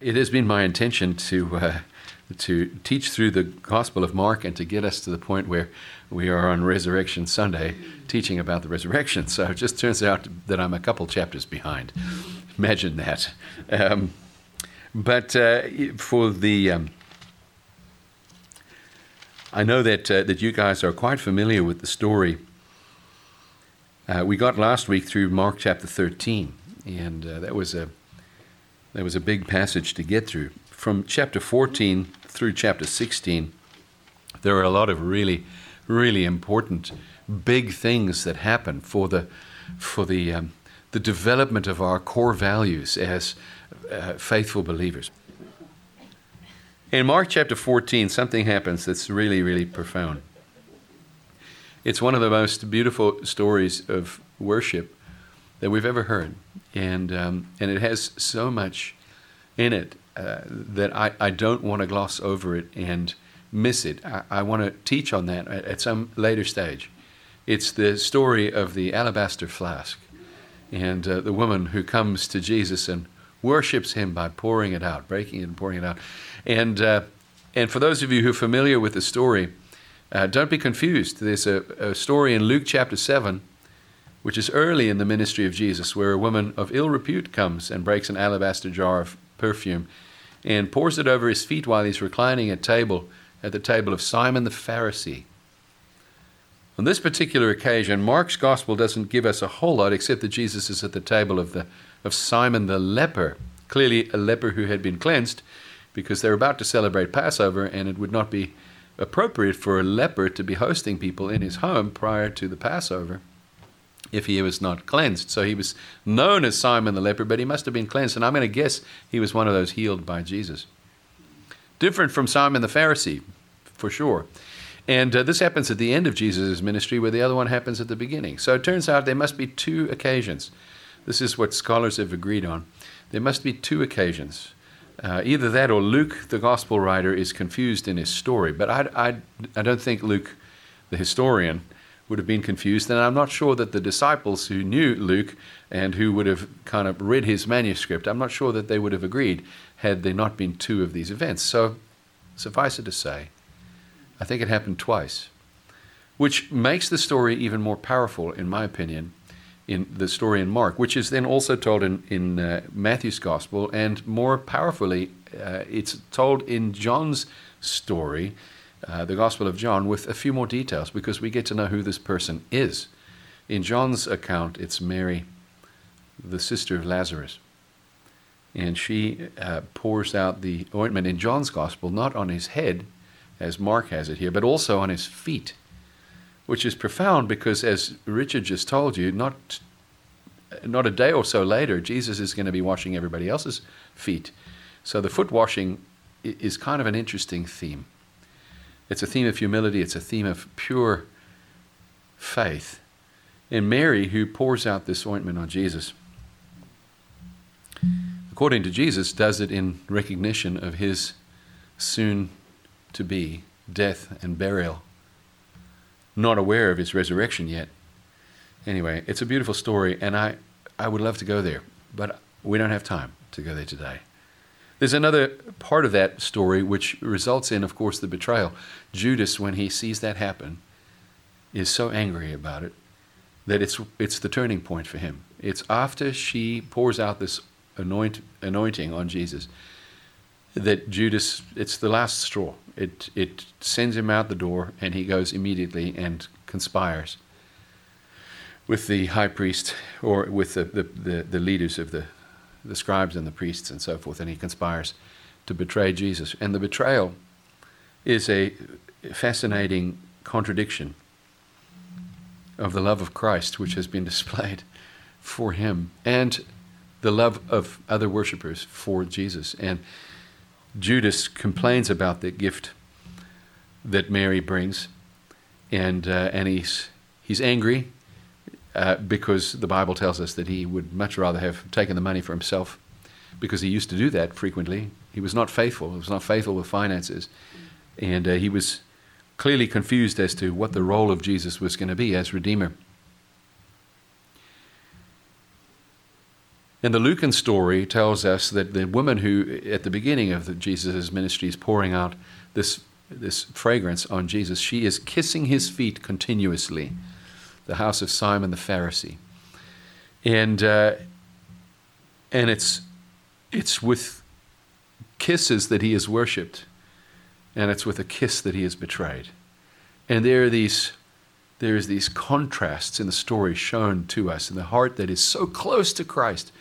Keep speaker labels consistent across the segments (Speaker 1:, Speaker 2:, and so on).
Speaker 1: It has been my intention to uh, to teach through the Gospel of Mark and to get us to the point where we are on Resurrection Sunday teaching about the resurrection. So it just turns out that I'm a couple chapters behind. Imagine that. Um, but uh, for the um, I know that uh, that you guys are quite familiar with the story. Uh, we got last week through Mark chapter 13, and uh, that was a that was a big passage to get through. From chapter 14 through chapter 16, there are a lot of really, really important, big things that happen for the, for the, um, the development of our core values as uh, faithful believers. In Mark chapter 14, something happens that's really, really profound. It's one of the most beautiful stories of worship that we've ever heard. And, um, and it has so much in it uh, that I, I don't want to gloss over it and miss it. I, I want to teach on that at, at some later stage. It's the story of the alabaster flask and uh, the woman who comes to Jesus and worships him by pouring it out, breaking it and pouring it out. And, uh, and for those of you who are familiar with the story, uh, don't be confused. There's a, a story in Luke chapter 7 which is early in the ministry of Jesus, where a woman of ill repute comes and breaks an alabaster jar of perfume and pours it over his feet while he's reclining at table at the table of Simon the Pharisee. On this particular occasion, Mark's gospel doesn't give us a whole lot except that Jesus is at the table of the of Simon the leper, clearly a leper who had been cleansed because they're about to celebrate Passover and it would not be appropriate for a leper to be hosting people in his home prior to the Passover if he was not cleansed. So he was known as Simon the leper, but he must have been cleansed. And I'm going to guess he was one of those healed by Jesus. Different from Simon the Pharisee, for sure. And uh, this happens at the end of Jesus' ministry, where the other one happens at the beginning. So it turns out there must be two occasions. This is what scholars have agreed on. There must be two occasions. Uh, either that or Luke, the gospel writer, is confused in his story. But I, I, I don't think Luke, the historian, would have been confused. And I'm not sure that the disciples who knew Luke and who would have kind of read his manuscript, I'm not sure that they would have agreed had there not been two of these events. So, suffice it to say, I think it happened twice, which makes the story even more powerful, in my opinion, in the story in Mark, which is then also told in, in uh, Matthew's Gospel, and more powerfully, uh, it's told in John's story uh, the Gospel of John with a few more details because we get to know who this person is. In John's account, it's Mary, the sister of Lazarus. And she uh, pours out the ointment in John's Gospel, not on his head, as Mark has it here, but also on his feet, which is profound because, as Richard just told you, not, not a day or so later, Jesus is going to be washing everybody else's feet. So the foot washing is kind of an interesting theme. It's a theme of humility, it's a theme of pure faith. And Mary, who pours out this ointment on Jesus, according to Jesus, does it in recognition of his soon to be death and burial, not aware of his resurrection yet. Anyway, it's a beautiful story, and I, I would love to go there, but we don't have time to go there today. There's another part of that story which results in, of course, the betrayal. Judas, when he sees that happen, is so angry about it that it's, it's the turning point for him. It's after she pours out this anoint, anointing on Jesus that Judas, it's the last straw. It, it sends him out the door, and he goes immediately and conspires with the high priest or with the, the, the, the leaders of the, the scribes and the priests and so forth, and he conspires to betray Jesus. And the betrayal is a fascinating contradiction of the love of Christ, which has been displayed for him, and the love of other worshippers for Jesus. And Judas complains about the gift that Mary brings, and, uh, and he's, he's angry uh, because the Bible tells us that he would much rather have taken the money for himself because he used to do that frequently. He was not faithful. He was not faithful with finances. And uh, he was clearly confused as to what the role of Jesus was going to be as Redeemer. And the Lucan story tells us that the woman who, at the beginning of Jesus' ministry, is pouring out this, this fragrance on Jesus, she is kissing his feet continuously, the house of Simon the Pharisee. And, uh, and it's, it's with kisses that he is worshipped, and it's with a kiss that he is betrayed. And there are these there's these contrasts in the story shown to us in the heart that is so close to Christ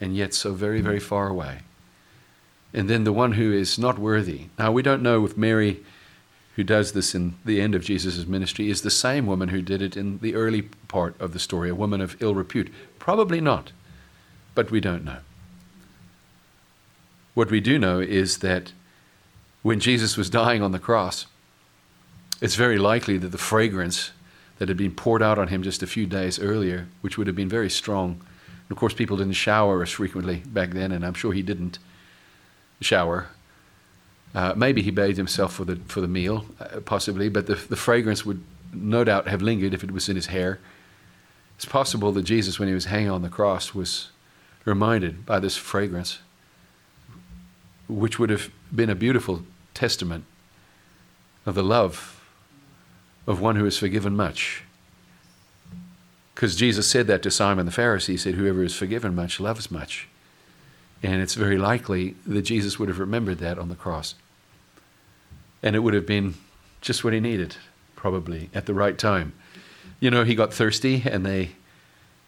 Speaker 1: and yet so very, very far away. And then the one who is not worthy. Now, we don't know if Mary, who does this in the end of Jesus' ministry, is the same woman who did it in the early part of the story, a woman of ill repute. Probably not, but we don't know. What we do know is that when Jesus was dying on the cross, it's very likely that the fragrance that had been poured out on him just a few days earlier, which would have been very strong. And of course, people didn't shower as frequently back then, and I'm sure he didn't shower. Uh, maybe he bathed himself for the, for the meal, uh, possibly, but the, the fragrance would no doubt have lingered if it was in his hair. It's possible that Jesus, when he was hanging on the cross, was reminded by this fragrance, which would have been a beautiful testament of the love of one who is forgiven much. Because Jesus said that to Simon the Pharisee. He said, Whoever is forgiven much loves much. And it's very likely that Jesus would have remembered that on the cross. And it would have been just what he needed, probably, at the right time. You know, he got thirsty and they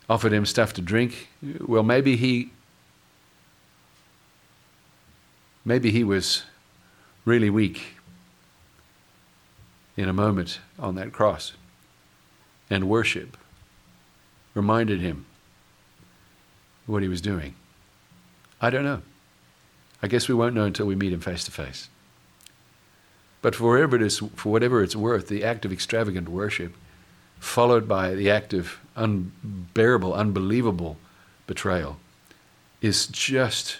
Speaker 1: offered him stuff to drink. Well, maybe he. Maybe he was really weak in a moment on that cross. And worship reminded him what he was doing. I don't know. I guess we won't know until we meet him face to face. But for whatever, it is, for whatever it's worth, the act of extravagant worship, followed by the act of unbearable, unbelievable betrayal, is just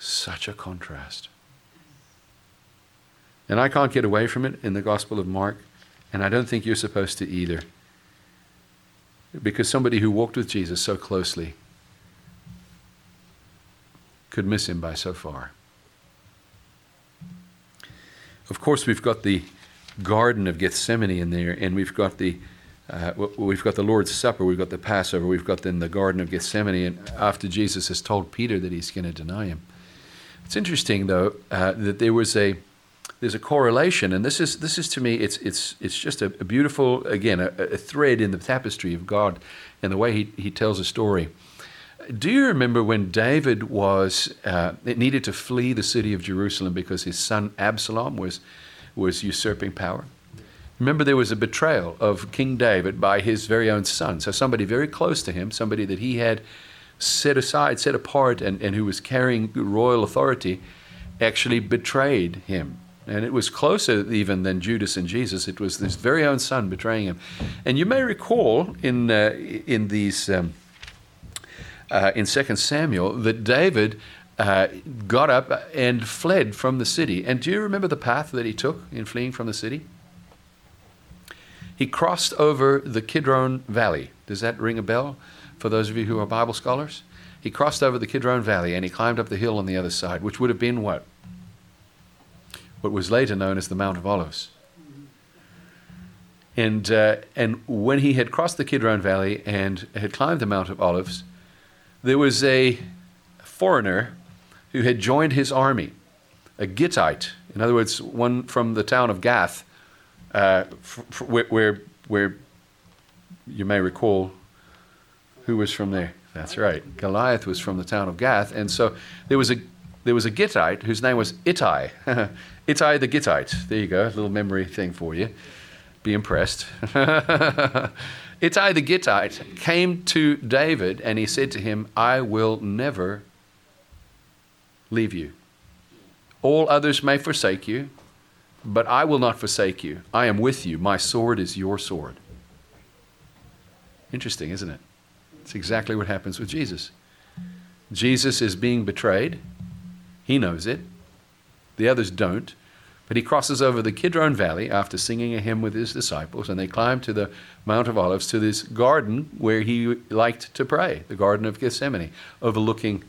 Speaker 1: such a contrast. And I can't get away from it in the Gospel of Mark, and I don't think you're supposed to either. Because somebody who walked with Jesus so closely could miss him by so far. Of course, we've got the Garden of Gethsemane in there, and we've got the uh, we've got the Lord's Supper, we've got the Passover, we've got then the Garden of Gethsemane, and after Jesus has told Peter that he's going to deny him. It's interesting, though, uh, that there was a there's a correlation, and this is this is to me it's it's it's just a, a beautiful again a, a, thread in the tapestry of God and the way he he tells a story. Do you remember when David was uh, needed to flee the city of Jerusalem because his son Absalom was was usurping power? Remember, there was a betrayal of King David by his very own son. So somebody very close to him, somebody that he had set aside, set apart, and, and who was carrying royal authority, actually betrayed him and it was closer even than Judas and Jesus. It was his very own son betraying him. And you may recall in, uh, in these, um, uh, in 2 Samuel, that David uh, got up and fled from the city. And do you remember the path that he took in fleeing from the city? He crossed over the Kidron Valley. Does that ring a bell for those of you who are Bible scholars? He crossed over the Kidron Valley and he climbed up the hill on the other side, which would have been what? what was later known as the Mount of Olives. And, uh, and when he had crossed the Kidron Valley and had climbed the Mount of Olives, there was a foreigner who had joined his army, a Gittite, in other words, one from the town of Gath, uh, f- f- where, where, where you may recall who was from there. That's right. Goliath was from the town of Gath. And so there was a, there was a Gittite whose name was Ittai. Ittai the Gittite. There you go, a little memory thing for you. Be impressed. Ittai the Gittite came to David and he said to him, I will never leave you. All others may forsake you, but I will not forsake you. I am with you. My sword is your sword. Interesting, isn't it? It's exactly what happens with Jesus. Jesus is being betrayed. He knows it. The others don't. But he crosses over the Kidron Valley after singing a hymn with his disciples, and they climb to the Mount of Olives to this garden where he liked to pray, the Garden of Gethsemane, overlooking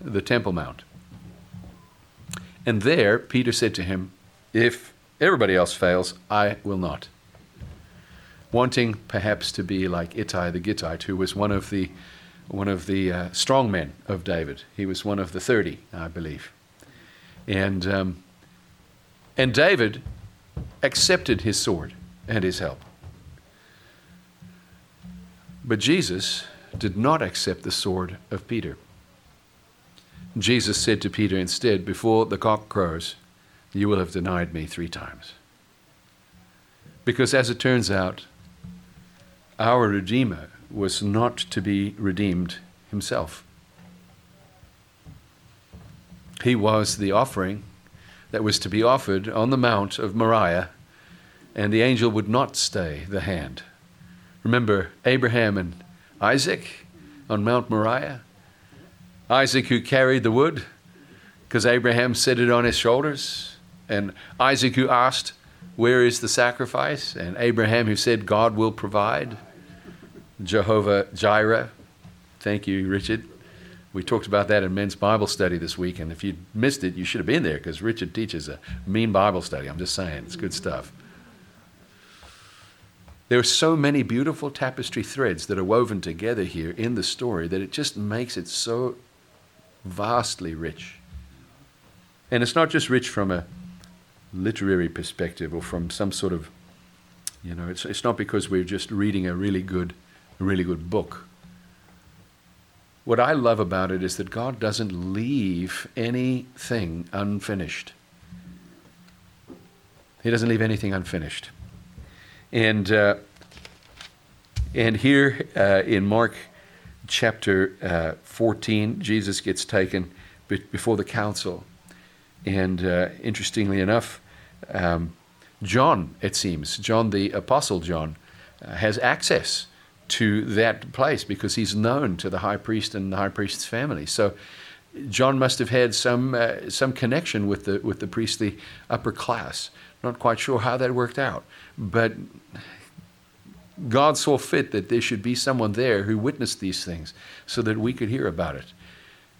Speaker 1: the Temple Mount. And there, Peter said to him, If everybody else fails, I will not. Wanting perhaps to be like Ittai the Gittite, who was one of the, one of the uh, strong men of David. He was one of the 30, I believe. And. Um, and David accepted his sword and his help. But Jesus did not accept the sword of Peter. Jesus said to Peter instead, Before the cock crows, you will have denied me three times. Because as it turns out, our Redeemer was not to be redeemed himself. He was the offering that was to be offered on the Mount of Moriah, and the angel would not stay the hand. Remember Abraham and Isaac on Mount Moriah? Isaac who carried the wood because Abraham set it on his shoulders, and Isaac who asked, Where is the sacrifice? And Abraham who said, God will provide. Jehovah Jireh. Thank you, Richard. We talked about that in men's Bible study this week, and if you missed it, you should have been there because Richard teaches a mean Bible study. I'm just saying, it's good stuff. There are so many beautiful tapestry threads that are woven together here in the story that it just makes it so vastly rich. And it's not just rich from a literary perspective or from some sort of, you know, it's, it's not because we're just reading a really good, a really good book what I love about it is that God doesn't leave anything unfinished. He doesn't leave anything unfinished. And, uh, and here uh, in Mark chapter uh, 14, Jesus gets taken before the council. And uh, interestingly enough, um, John, it seems, John the Apostle John, uh, has access to that place because he's known to the high priest and the high priest's family. So John must have had some uh, some connection with the with the priestly upper class. Not quite sure how that worked out, but God saw fit that there should be someone there who witnessed these things so that we could hear about it.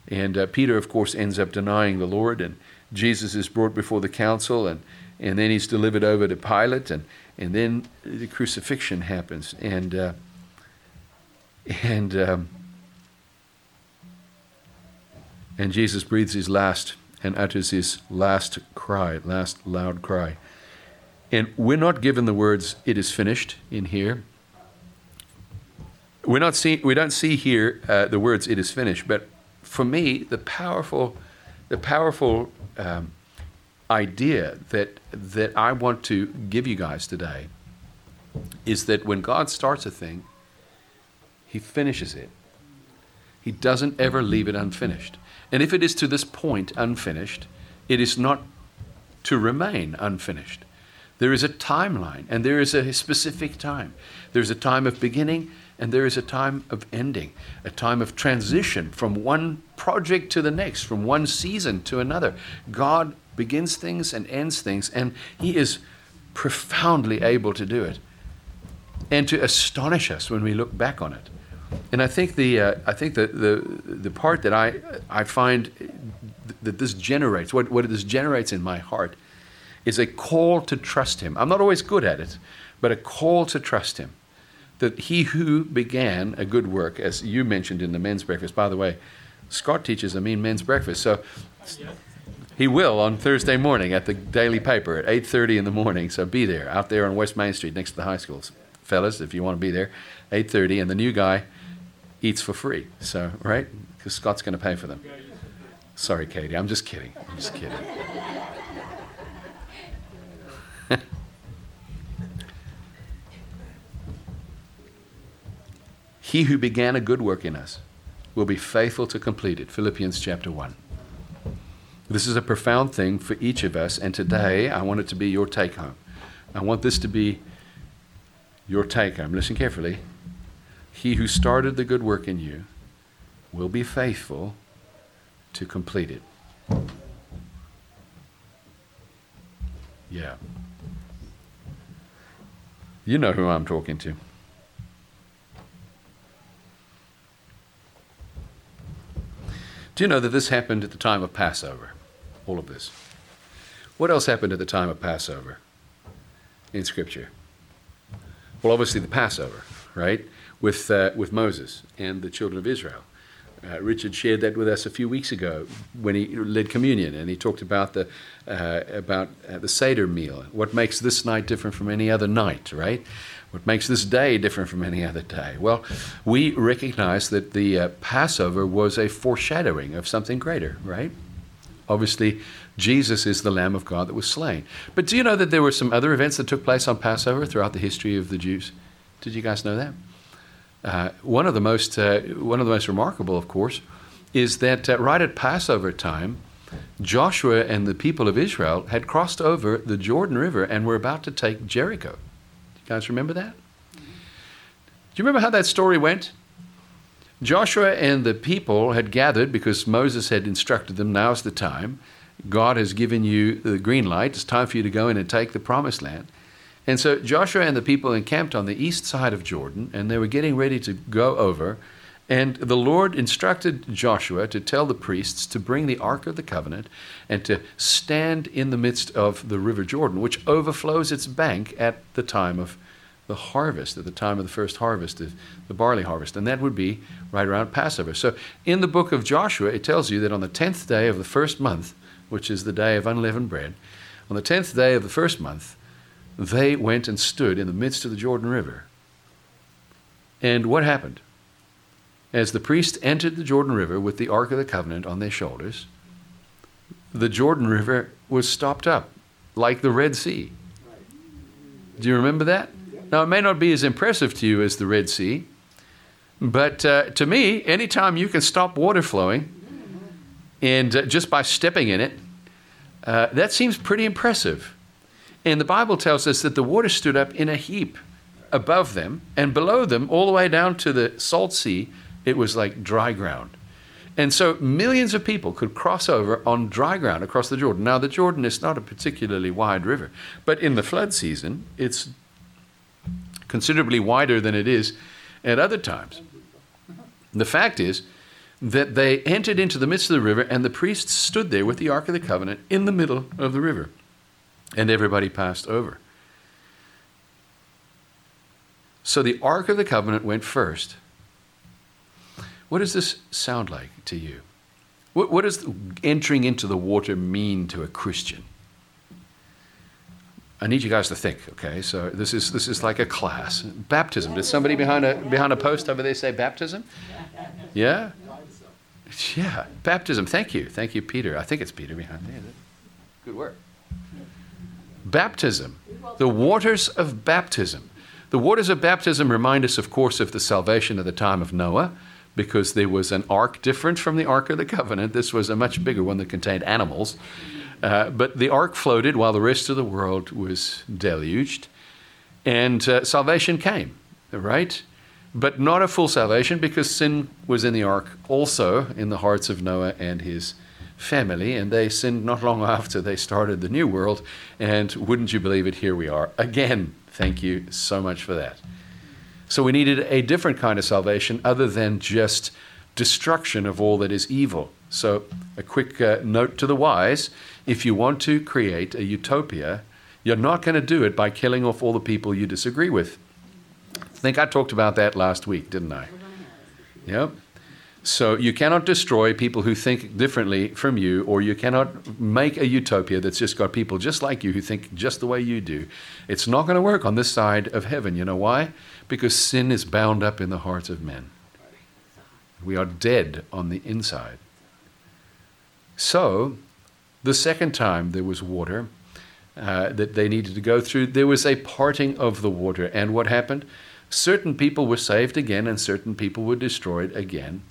Speaker 1: And uh, Peter, of course, ends up denying the Lord, and Jesus is brought before the council, and, and then he's delivered over to Pilate, and, and then the crucifixion happens. And uh, and, um, and Jesus breathes his last and utters his last cry, last loud cry. And we're not given the words, it is finished, in here. We're not see, we don't see here uh, the words, it is finished. But for me, the powerful, the powerful um, idea that, that I want to give you guys today is that when God starts a thing, he finishes it. He doesn't ever leave it unfinished. And if it is to this point unfinished, it is not to remain unfinished. There is a timeline and there is a specific time. There's a time of beginning and there is a time of ending, a time of transition from one project to the next, from one season to another. God begins things and ends things, and He is profoundly able to do it and to astonish us when we look back on it. And I think the uh, I think the, the the part that I I find that this generates what what this generates in my heart is a call to trust Him. I'm not always good at it, but a call to trust Him. That He who began a good work, as you mentioned in the men's breakfast. By the way, Scott teaches a mean men's breakfast, so. He will on Thursday morning at the daily paper at 8:30 in the morning. So be there, out there on West Main Street next to the high schools, fellas, if you want to be there. 8:30, and the new guy eats for free. So, right? Because Scott's going to pay for them. Sorry, Katie. I'm just kidding. I'm just kidding. he who began a good work in us will be faithful to complete it. Philippians chapter 1. This is a profound thing for each of us, and today I want it to be your take home. I want this to be your take home. Listen carefully. He who started the good work in you will be faithful to complete it. Yeah. You know who I'm talking to. Do you know that this happened at the time of Passover? All of this. What else happened at the time of Passover in Scripture? Well, obviously the Passover, right? With, uh, with Moses and the children of Israel. Uh, Richard shared that with us a few weeks ago when he led communion, and he talked about the uh, about uh, the Seder meal. What makes this night different from any other night, right? What makes this day different from any other day? Well, we recognize that the uh, Passover was a foreshadowing of something greater, right? Obviously, Jesus is the Lamb of God that was slain. But do you know that there were some other events that took place on Passover throughout the history of the Jews? Did you guys know that? Uh, one of the most uh, one of the most remarkable, of course, is that uh, right at Passover time, Joshua and the people of Israel had crossed over the Jordan River and were about to take Jericho. You guys remember that? Do you remember how that story went? Joshua and the people had gathered because Moses had instructed them, now's the time. God has given you the green light. It's time for you to go in and take the promised land. And so Joshua and the people encamped on the east side of Jordan, and they were getting ready to go over. And the Lord instructed Joshua to tell the priests to bring the Ark of the Covenant and to stand in the midst of the River Jordan, which overflows its bank at the time of the harvest, at the time of the first harvest, the barley harvest. And that would be right around Passover. So in the book of Joshua, it tells you that on the 10th day of the first month, which is the day of unleavened bread, on the 10th day of the first month, they went and stood in the midst of the Jordan River. And what happened? As the priests entered the Jordan River with the Ark of the Covenant on their shoulders, the Jordan River was stopped up like the Red Sea. Do you remember that? Now, it may not be as impressive to you as the Red Sea, but uh, to me, anytime you can stop water flowing, and uh, just by stepping in it, uh, that seems pretty impressive. And the Bible tells us that the water stood up in a heap above them, and below them, all the way down to the salt sea, it was like dry ground. And so millions of people could cross over on dry ground across the Jordan. Now, the Jordan is not a particularly wide river, but in the flood season, it's considerably wider than it is at other times. The fact is that they entered into the midst of the river, and the priests stood there with the Ark of the Covenant in the middle of the river and everybody passed over. So the Ark of the Covenant went first. What does this sound like to you? What, what does entering into the water mean to a Christian? I need you guys to think, okay? So this is this is like a class. Baptism. Did somebody behind a behind a post over there say baptism? Yeah? Yeah. Baptism. Thank you. Thank you, Peter. I think it's Peter behind there. Good work baptism, the waters of baptism. The waters of baptism remind us, of course, of the salvation at the time of Noah, because there was an ark different from the Ark of the Covenant. This was a much bigger one that contained animals. Uh, but the ark floated while the rest of the world was deluged, and uh, salvation came, right? But not a full salvation because sin was in the ark also in the hearts of Noah and his family, and they sinned not long after they started the new world. And wouldn't you believe it, here we are again. Thank you so much for that. So we needed a different kind of salvation other than just destruction of all that is evil. So, a quick uh, note to the wise if you want to create a utopia, you're not going to do it by killing off all the people you disagree with. I think I talked about that last week, didn't I? Yep. So you cannot destroy people who think differently from you, or you cannot make a utopia that's just got people just like you who think just the way you do. It's not going to work on this side of heaven. You know why? Because sin is bound up in the hearts of men. We are dead on the inside. So, the second time there was water uh, that they needed to go through, there was a parting of the water. And what happened? Certain people were saved again, and certain people were destroyed again.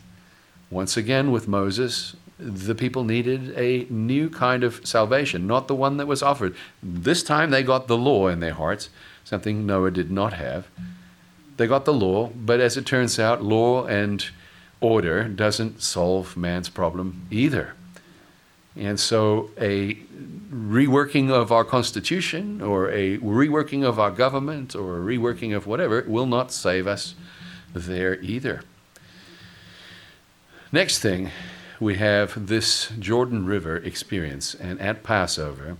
Speaker 1: Once again, with Moses, the people needed a new kind of salvation, not the one that was offered. This time they got the law in their hearts, something Noah did not have. They got the law, but as it turns out, law and order doesn't solve man's problem either. And so, a reworking of our constitution or a reworking of our government or a reworking of whatever will not save us there either. Next thing, we have this Jordan River experience, and at Passover,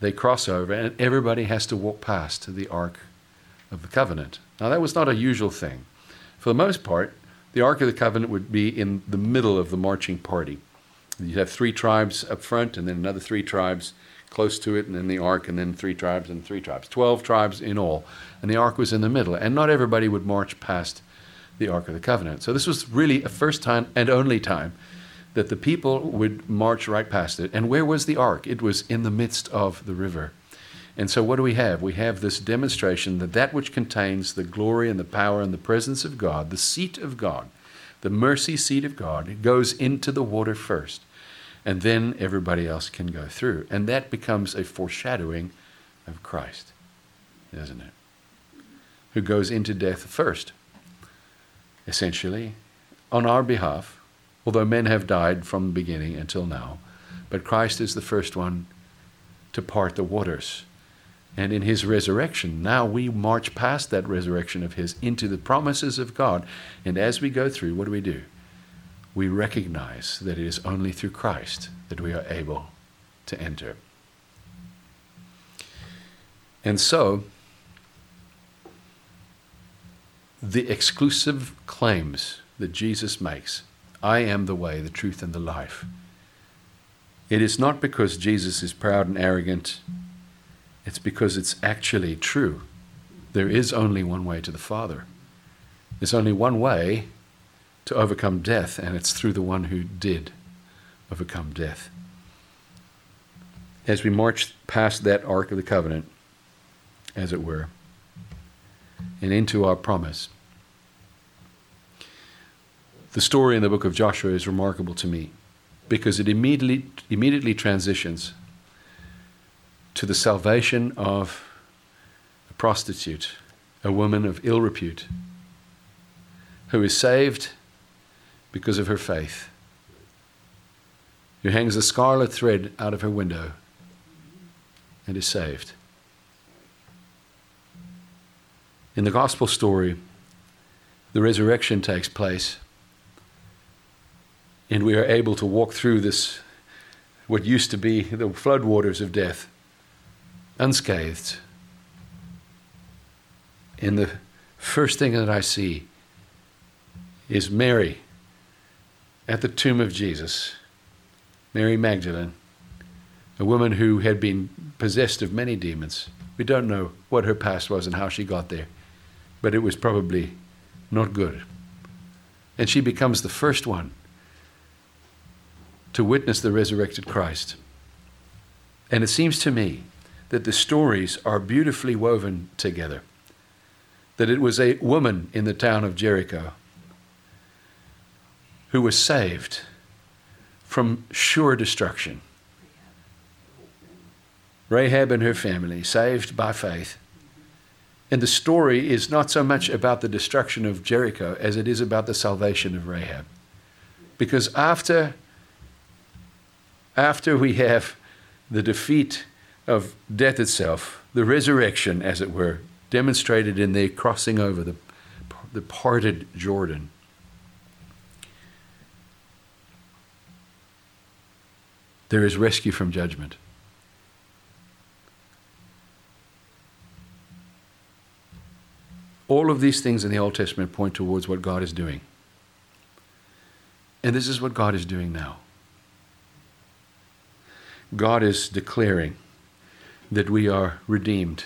Speaker 1: they cross over, and everybody has to walk past the Ark of the Covenant. Now, that was not a usual thing. For the most part, the Ark of the Covenant would be in the middle of the marching party. You'd have three tribes up front, and then another three tribes close to it, and then the ark, and then three tribes and three tribes. Twelve tribes in all. And the ark was in the middle. And not everybody would march past the Ark of the Covenant. So this was really a first time and only time that the people would march right past it. And where was the ark? It was in the midst of the river. And so what do we have? We have this demonstration that that which contains the glory and the power and the presence of God, the seat of God, the mercy seat of God, goes into the water first and then everybody else can go through. And that becomes a foreshadowing of Christ, doesn't it? Who goes into death first, essentially, on our behalf, although men have died from the beginning until now. But Christ is the first one to part the waters. And in his resurrection, now we march past that resurrection of his into the promises of God. And as we go through, what do we do? we recognize that it is only through Christ that we are able to enter. And so, the exclusive claims that Jesus makes I am the way, the truth, and the life. It is not because Jesus is proud and arrogant, it's because it's actually true. There is only one way to the Father. There's only one way to overcome death, and it's through the one who did overcome death. As we march past that Ark of the Covenant, as it were, and into our promise, the story in the book of Joshua is remarkable to me because it immediately, immediately transitions to the salvation of a prostitute, a woman of ill repute, who is saved because of her faith, who hangs a scarlet thread out of her window and is saved. In the gospel story, the resurrection takes place, and we are able to walk through this, what used to be the floodwaters of death, unscathed. And the first thing that I see is Mary at the tomb of Jesus, Mary Magdalene, a woman who had been possessed of many demons. We don't know what her past was and how she got there, but it was probably not good. And she becomes the first one to witness the resurrected Christ. And it seems to me that the stories are beautifully woven together. That it was a woman in the town of Jericho who was saved from sure destruction. Rahab and her family, saved by faith. And the story is not so much about the destruction of Jericho as it is about the salvation of Rahab. Because after, after we have the defeat of death itself, the resurrection, as it were, demonstrated in the crossing over the, the parted Jordan, there is rescue from judgment. All of these things in the Old Testament point towards what God is doing. And this is what God is doing now. God is declaring that we are redeemed.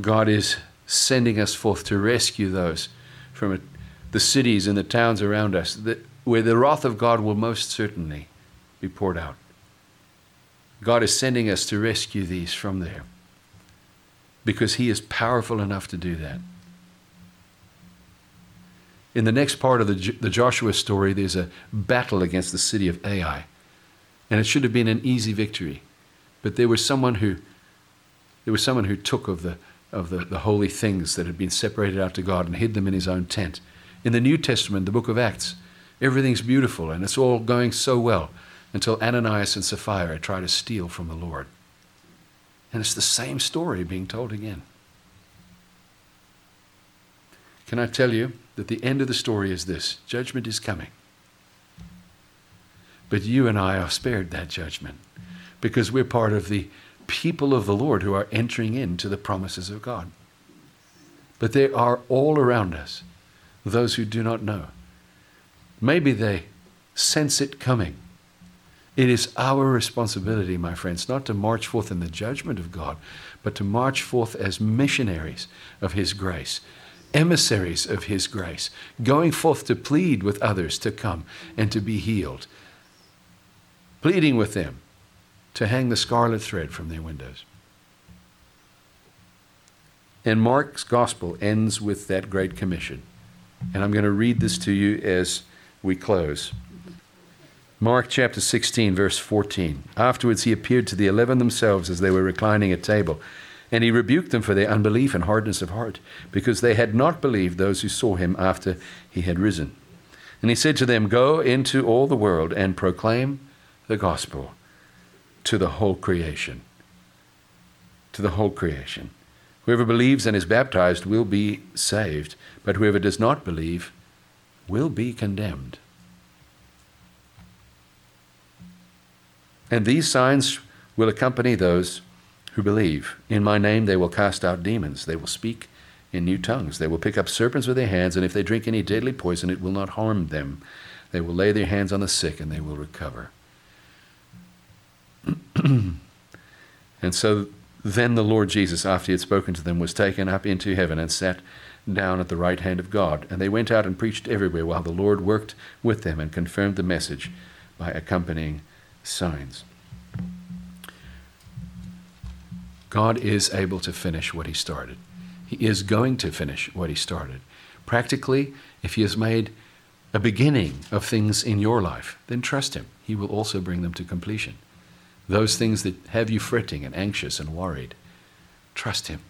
Speaker 1: God is sending us forth to rescue those from the cities and the towns around us that, where the wrath of God will most certainly be poured out. God is sending us to rescue these from there because He is powerful enough to do that. In the next part of the, the Joshua story, there's a battle against the city of Ai. And it should have been an easy victory. But there was someone who there was someone who took of the of the, the holy things that had been separated out to God and hid them in his own tent. In the New Testament, the book of Acts, Everything's beautiful and it's all going so well until Ananias and Sapphira try to steal from the Lord. And it's the same story being told again. Can I tell you that the end of the story is this judgment is coming. But you and I are spared that judgment because we're part of the people of the Lord who are entering into the promises of God. But there are all around us those who do not know. Maybe they sense it coming. It is our responsibility, my friends, not to march forth in the judgment of God, but to march forth as missionaries of His grace, emissaries of His grace, going forth to plead with others to come and to be healed, pleading with them to hang the scarlet thread from their windows. And Mark's gospel ends with that great commission. And I'm going to read this to you as we close. Mark chapter 16, verse 14. Afterwards, he appeared to the eleven themselves as they were reclining at table. And he rebuked them for their unbelief and hardness of heart, because they had not believed those who saw him after he had risen. And he said to them, Go into all the world and proclaim the gospel to the whole creation. To the whole creation. Whoever believes and is baptized will be saved, but whoever does not believe will be condemned. And these signs will accompany those who believe. In my name they will cast out demons, they will speak in new tongues, they will pick up serpents with their hands, and if they drink any deadly poison, it will not harm them. They will lay their hands on the sick, and they will recover. and so then the Lord Jesus, after he had spoken to them, was taken up into heaven and sat down at the right hand of God. And they went out and preached everywhere while the Lord worked with them and confirmed the message by accompanying signs. God is able to finish what he started. He is going to finish what he started. Practically, if he has made a beginning of things in your life, then trust him. He will also bring them to completion. Those things that have you fretting and anxious and worried, trust Him.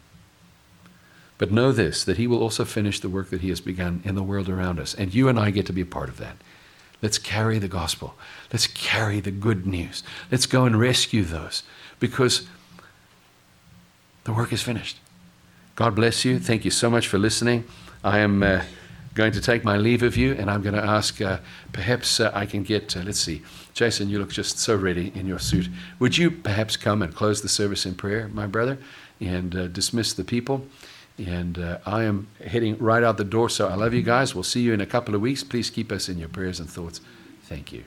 Speaker 1: But know this that He will also finish the work that He has begun in the world around us. And you and I get to be a part of that. Let's carry the gospel. Let's carry the good news. Let's go and rescue those because the work is finished. God bless you. Thank you so much for listening. I am uh, going to take my leave of you and I'm going to ask uh, perhaps uh, I can get, uh, let's see. Jason, you look just so ready in your suit. Would you perhaps come and close the service in prayer, my brother, and uh, dismiss the people? And uh, I am heading right out the door, so I love you guys. We'll see you in a couple of weeks. Please keep us in your prayers and thoughts. Thank you.